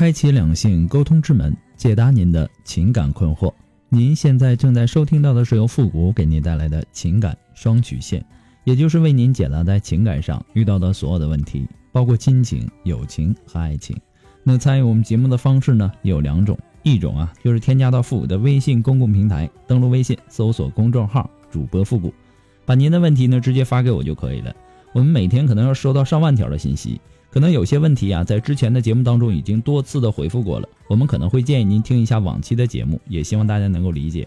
开启两性沟通之门，解答您的情感困惑。您现在正在收听到的是由复古给您带来的情感双曲线，也就是为您解答在情感上遇到的所有的问题，包括亲情、友情和爱情。那参与我们节目的方式呢有两种，一种啊就是添加到复古的微信公共平台，登录微信搜索公众号主播复古，把您的问题呢直接发给我就可以了。我们每天可能要收到上万条的信息。可能有些问题啊，在之前的节目当中已经多次的回复过了，我们可能会建议您听一下往期的节目，也希望大家能够理解。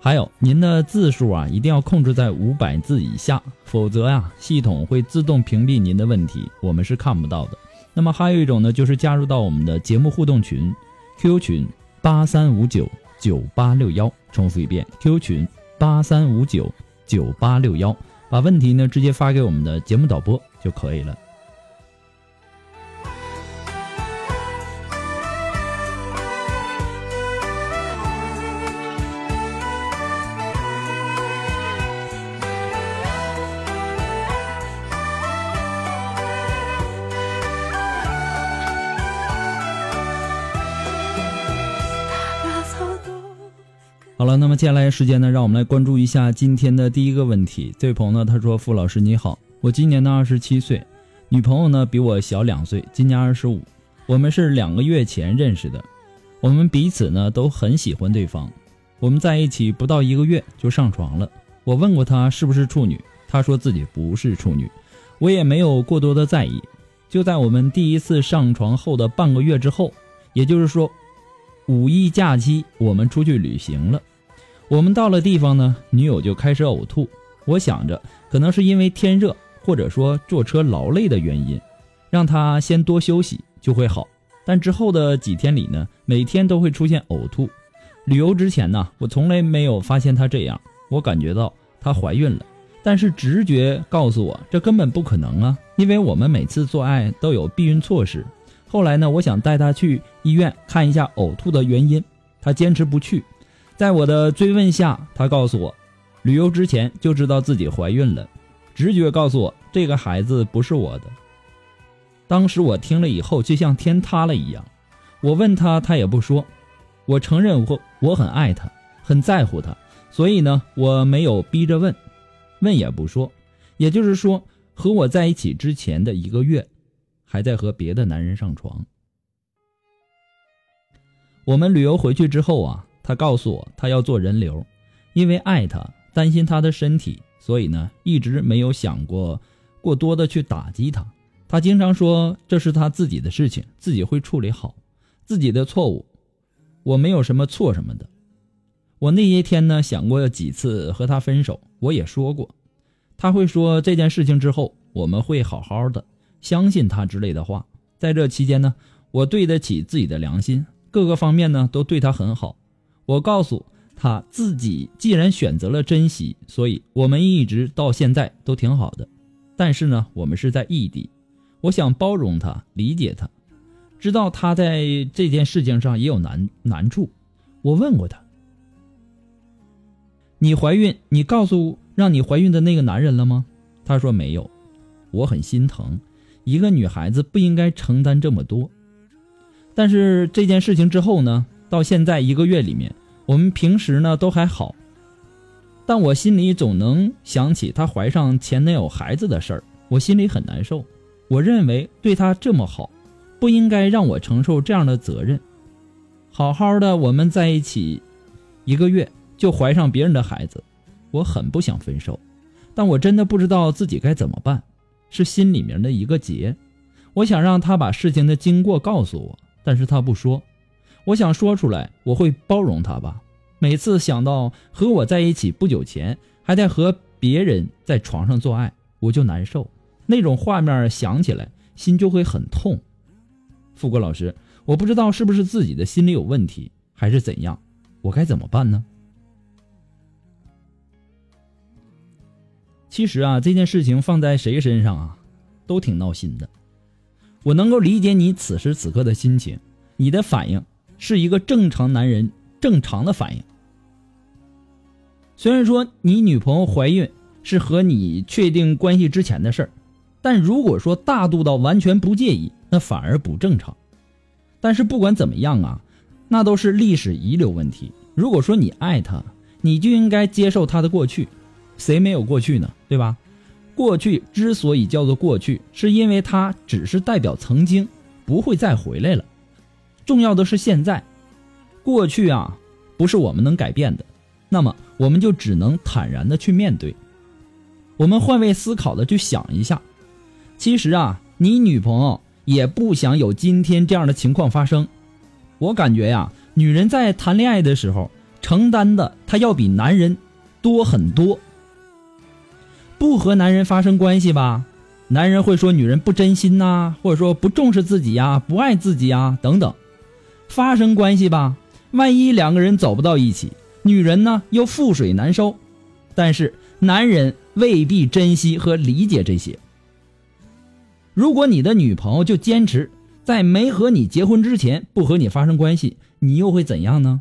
还有，您的字数啊，一定要控制在五百字以下，否则呀，系统会自动屏蔽您的问题，我们是看不到的。那么还有一种呢，就是加入到我们的节目互动群，QQ 群八三五九九八六幺，重复一遍，QQ 群八三五九九八六幺，把问题呢直接发给我们的节目导播就可以了。好了，那么接下来时间呢，让我们来关注一下今天的第一个问题。这位朋友呢，他说：“傅老师你好，我今年呢二十七岁，女朋友呢比我小两岁，今年二十五，我们是两个月前认识的，我们彼此呢都很喜欢对方，我们在一起不到一个月就上床了。我问过她是不是处女，她说自己不是处女，我也没有过多的在意。就在我们第一次上床后的半个月之后，也就是说，五一假期我们出去旅行了。”我们到了地方呢，女友就开始呕吐。我想着可能是因为天热，或者说坐车劳累的原因，让她先多休息就会好。但之后的几天里呢，每天都会出现呕吐。旅游之前呢，我从来没有发现她这样。我感觉到她怀孕了，但是直觉告诉我这根本不可能啊，因为我们每次做爱都有避孕措施。后来呢，我想带她去医院看一下呕吐的原因，她坚持不去。在我的追问下，她告诉我，旅游之前就知道自己怀孕了，直觉告诉我这个孩子不是我的。当时我听了以后，就像天塌了一样。我问他，他也不说。我承认我我很爱他，很在乎他，所以呢，我没有逼着问，问也不说。也就是说，和我在一起之前的一个月，还在和别的男人上床。我们旅游回去之后啊。他告诉我，他要做人流，因为爱他，担心他的身体，所以呢，一直没有想过过多的去打击他。他经常说这是他自己的事情，自己会处理好自己的错误。我没有什么错什么的。我那些天呢，想过几次和他分手，我也说过，他会说这件事情之后我们会好好的，相信他之类的话。在这期间呢，我对得起自己的良心，各个方面呢都对他很好。我告诉他自己，既然选择了珍惜，所以我们一直到现在都挺好的。但是呢，我们是在异地，我想包容他，理解他，知道他在这件事情上也有难难处。我问过他：“你怀孕，你告诉让你怀孕的那个男人了吗？”他说没有。我很心疼，一个女孩子不应该承担这么多。但是这件事情之后呢？到现在一个月里面，我们平时呢都还好，但我心里总能想起她怀上前男友孩子的事儿，我心里很难受。我认为对她这么好，不应该让我承受这样的责任。好好的我们在一起一个月就怀上别人的孩子，我很不想分手，但我真的不知道自己该怎么办，是心里面的一个结。我想让他把事情的经过告诉我，但是他不说。我想说出来，我会包容他吧。每次想到和我在一起不久前还在和别人在床上做爱，我就难受，那种画面想起来心就会很痛。富国老师，我不知道是不是自己的心理有问题，还是怎样，我该怎么办呢？其实啊，这件事情放在谁身上啊，都挺闹心的。我能够理解你此时此刻的心情，你的反应是一个正常男人正常的反应。虽然说你女朋友怀孕是和你确定关系之前的事儿，但如果说大度到完全不介意，那反而不正常。但是不管怎么样啊，那都是历史遗留问题。如果说你爱她，你就应该接受她的过去。谁没有过去呢？对吧？过去之所以叫做过去，是因为它只是代表曾经，不会再回来了。重要的是现在，过去啊，不是我们能改变的。那么，我们就只能坦然的去面对。我们换位思考的去想一下，其实啊，你女朋友也不想有今天这样的情况发生。我感觉呀，女人在谈恋爱的时候承担的，她要比男人多很多。不和男人发生关系吧，男人会说女人不真心呐，或者说不重视自己呀，不爱自己呀，等等。发生关系吧，万一两个人走不到一起，女人呢又覆水难收。但是男人未必珍惜和理解这些。如果你的女朋友就坚持在没和你结婚之前不和你发生关系，你又会怎样呢？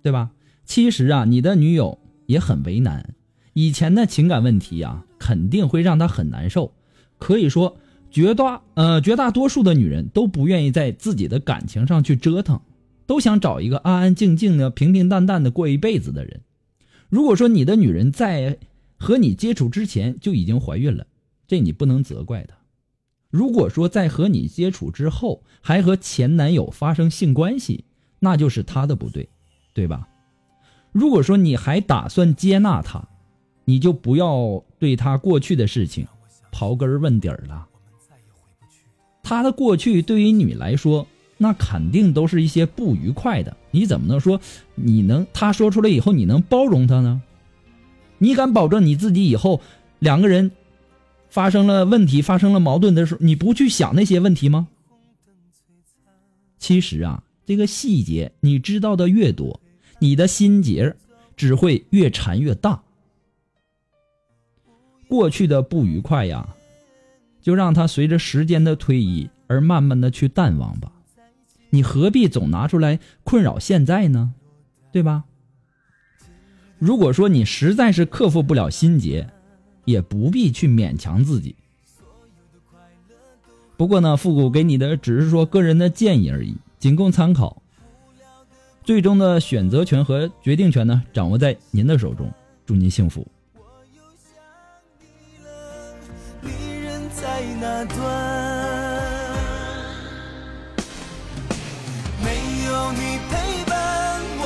对吧？其实啊，你的女友也很为难。以前的情感问题呀，肯定会让她很难受。可以说，绝大呃绝大多数的女人都不愿意在自己的感情上去折腾，都想找一个安安静静的、平平淡淡的过一辈子的人。如果说你的女人在和你接触之前就已经怀孕了，这你不能责怪她。如果说在和你接触之后还和前男友发生性关系，那就是她的不对，对吧？如果说你还打算接纳她，你就不要对他过去的事情刨根问底儿了。他的过去对于你来说，那肯定都是一些不愉快的。你怎么能说你能他说出来以后你能包容他呢？你敢保证你自己以后两个人发生了问题、发生了矛盾的时候，你不去想那些问题吗？其实啊，这个细节你知道的越多，你的心结只会越缠越大。过去的不愉快呀，就让它随着时间的推移而慢慢的去淡忘吧。你何必总拿出来困扰现在呢？对吧？如果说你实在是克服不了心结，也不必去勉强自己。不过呢，复古给你的只是说个人的建议而已，仅供参考。最终的选择权和决定权呢，掌握在您的手中。祝您幸福。断没有你陪伴，我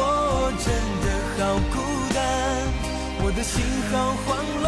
真的好孤单，我的心好慌乱，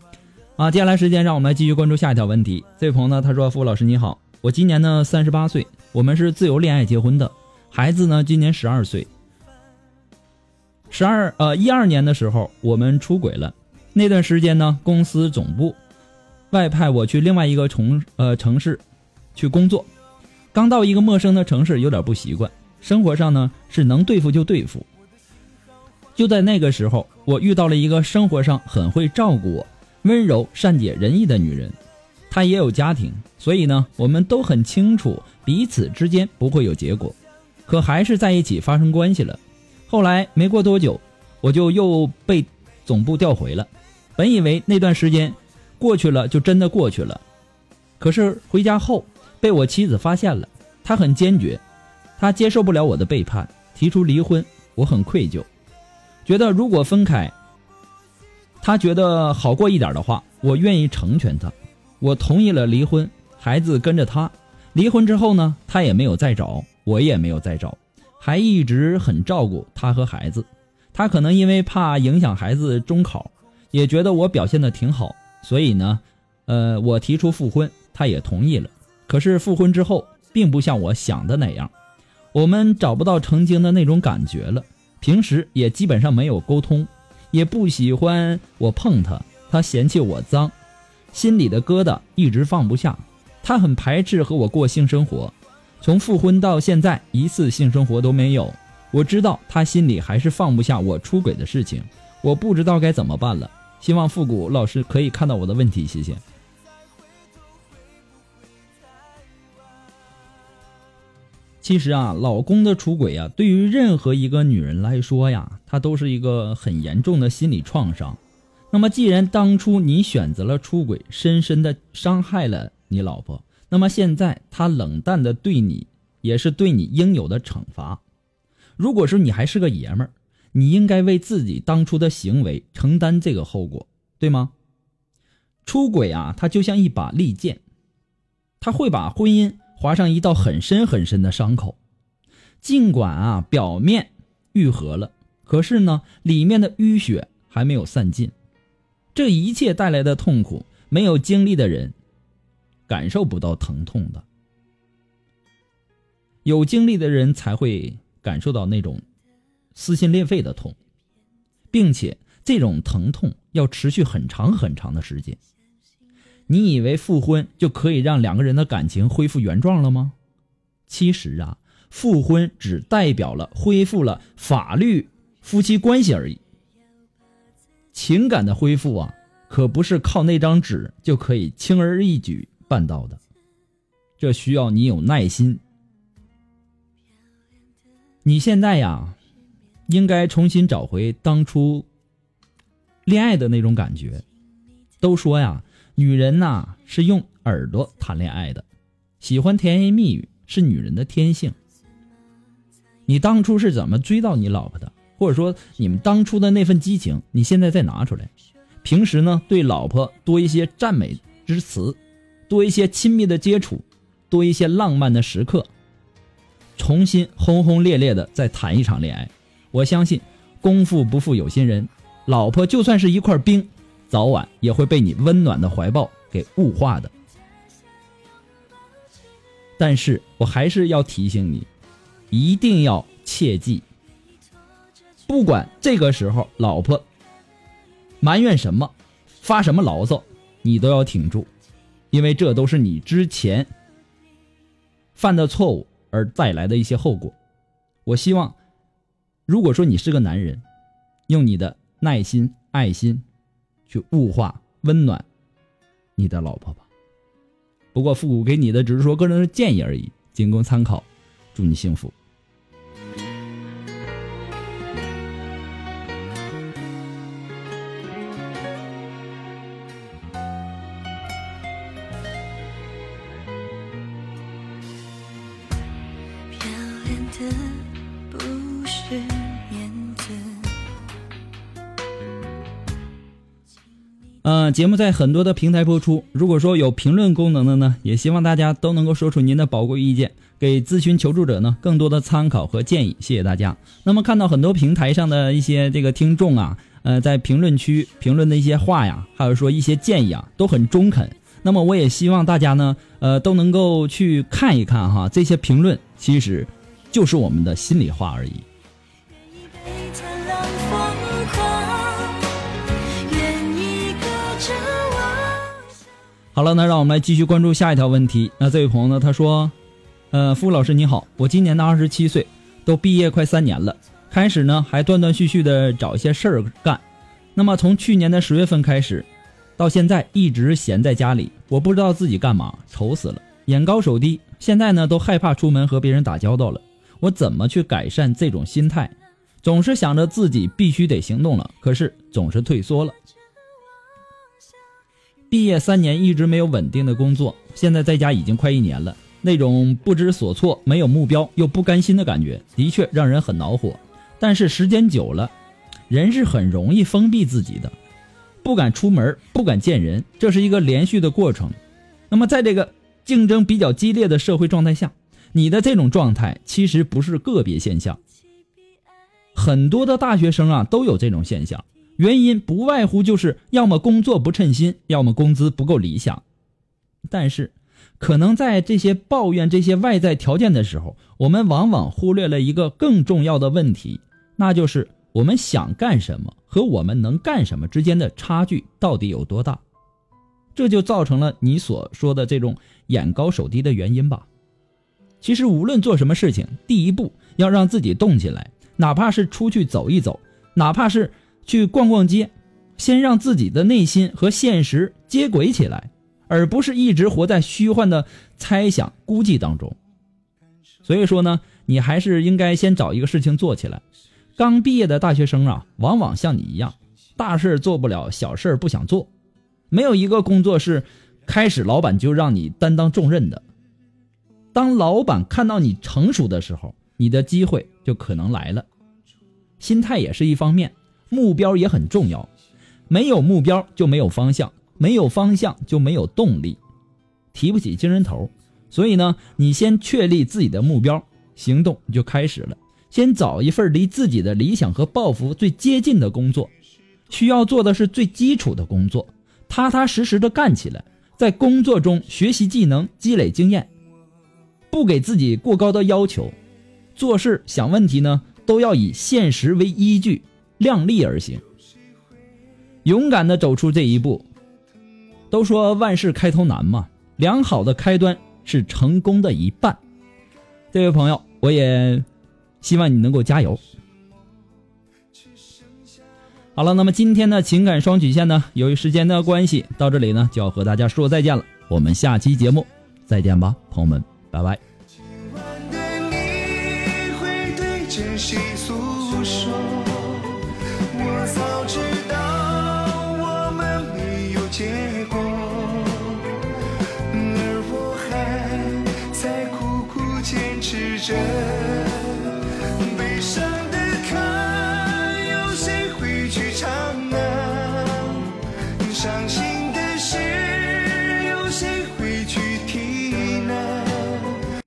啊，接下来时间让我们来继续关注下一条问题。这位朋友呢，他说：“付老师你好，我今年呢三十八岁，我们是自由恋爱结婚的，孩子呢今年十二岁。十二呃一二年的时候我们出轨了，那段时间呢公司总部外派我去另外一个城呃城市去工作，刚到一个陌生的城市，有点不习惯。生活上呢是能对付就对付。就在那个时候，我遇到了一个生活上很会照顾我、温柔善解人意的女人。她也有家庭，所以呢，我们都很清楚彼此之间不会有结果，可还是在一起发生关系了。后来没过多久，我就又被总部调回了。本以为那段时间过去了就真的过去了，可是回家后被我妻子发现了，她很坚决，她接受不了我的背叛，提出离婚。我很愧疚。觉得如果分开，他觉得好过一点的话，我愿意成全他。我同意了离婚，孩子跟着他。离婚之后呢，他也没有再找，我也没有再找，还一直很照顾他和孩子。他可能因为怕影响孩子中考，也觉得我表现的挺好，所以呢，呃，我提出复婚，他也同意了。可是复婚之后，并不像我想的那样，我们找不到曾经的那种感觉了。平时也基本上没有沟通，也不喜欢我碰他，他嫌弃我脏，心里的疙瘩一直放不下。他很排斥和我过性生活，从复婚到现在一次性生活都没有。我知道他心里还是放不下我出轨的事情，我不知道该怎么办了。希望复古老师可以看到我的问题，谢谢。其实啊，老公的出轨啊，对于任何一个女人来说呀，她都是一个很严重的心理创伤。那么，既然当初你选择了出轨，深深的伤害了你老婆，那么现在她冷淡的对你，也是对你应有的惩罚。如果说你还是个爷们儿，你应该为自己当初的行为承担这个后果，对吗？出轨啊，它就像一把利剑，它会把婚姻。划上一道很深很深的伤口，尽管啊表面愈合了，可是呢里面的淤血还没有散尽。这一切带来的痛苦，没有经历的人感受不到疼痛的，有经历的人才会感受到那种撕心裂肺的痛，并且这种疼痛要持续很长很长的时间。你以为复婚就可以让两个人的感情恢复原状了吗？其实啊，复婚只代表了恢复了法律夫妻关系而已。情感的恢复啊，可不是靠那张纸就可以轻而易举办到的，这需要你有耐心。你现在呀，应该重新找回当初恋爱的那种感觉。都说呀。女人呐是用耳朵谈恋爱的，喜欢甜言蜜语是女人的天性。你当初是怎么追到你老婆的？或者说你们当初的那份激情，你现在再拿出来。平时呢，对老婆多一些赞美之词，多一些亲密的接触，多一些浪漫的时刻，重新轰轰烈烈的再谈一场恋爱。我相信，功夫不负有心人，老婆就算是一块冰。早晚也会被你温暖的怀抱给物化的，但是我还是要提醒你，一定要切记，不管这个时候老婆埋怨什么，发什么牢骚，你都要挺住，因为这都是你之前犯的错误而带来的一些后果。我希望，如果说你是个男人，用你的耐心、爱心。去物化、温暖你的老婆吧。不过复古给你的只是说个人的建议而已，仅供参考。祝你幸福。漂亮的不是面嗯，节目在很多的平台播出。如果说有评论功能的呢，也希望大家都能够说出您的宝贵意见，给咨询求助者呢更多的参考和建议。谢谢大家。那么看到很多平台上的一些这个听众啊，呃，在评论区评论的一些话呀，还有说一些建议啊，都很中肯。那么我也希望大家呢，呃，都能够去看一看哈，这些评论其实就是我们的心里话而已。好了，那让我们来继续关注下一条问题。那这位朋友呢，他说：“呃，付老师你好，我今年呢二十七岁，都毕业快三年了，开始呢还断断续续的找一些事儿干，那么从去年的十月份开始，到现在一直闲在家里，我不知道自己干嘛，愁死了，眼高手低，现在呢都害怕出门和别人打交道了，我怎么去改善这种心态？总是想着自己必须得行动了，可是总是退缩了。毕业三年一直没有稳定的工作，现在在家已经快一年了。那种不知所措、没有目标又不甘心的感觉，的确让人很恼火。但是时间久了，人是很容易封闭自己的，不敢出门，不敢见人，这是一个连续的过程。那么在这个竞争比较激烈的社会状态下，你的这种状态其实不是个别现象。很多的大学生啊都有这种现象，原因不外乎就是要么工作不称心，要么工资不够理想。但是，可能在这些抱怨这些外在条件的时候，我们往往忽略了一个更重要的问题，那就是我们想干什么和我们能干什么之间的差距到底有多大？这就造成了你所说的这种眼高手低的原因吧。其实，无论做什么事情，第一步要让自己动起来。哪怕是出去走一走，哪怕是去逛逛街，先让自己的内心和现实接轨起来，而不是一直活在虚幻的猜想、估计当中。所以说呢，你还是应该先找一个事情做起来。刚毕业的大学生啊，往往像你一样，大事做不了，小事不想做。没有一个工作是开始老板就让你担当重任的。当老板看到你成熟的时候，你的机会就可能来了。心态也是一方面，目标也很重要。没有目标就没有方向，没有方向就没有动力，提不起精神头。所以呢，你先确立自己的目标，行动就开始了。先找一份离自己的理想和抱负最接近的工作，需要做的是最基础的工作，踏踏实实的干起来，在工作中学习技能，积累经验，不给自己过高的要求，做事想问题呢。都要以现实为依据，量力而行，勇敢的走出这一步。都说万事开头难嘛，良好的开端是成功的一半。这位朋友，我也希望你能够加油。好了，那么今天的情感双曲线呢，由于时间的关系，到这里呢就要和大家说再见了。我们下期节目再见吧，朋友们，拜拜。早知道我们没有结果而我还在苦苦坚持着。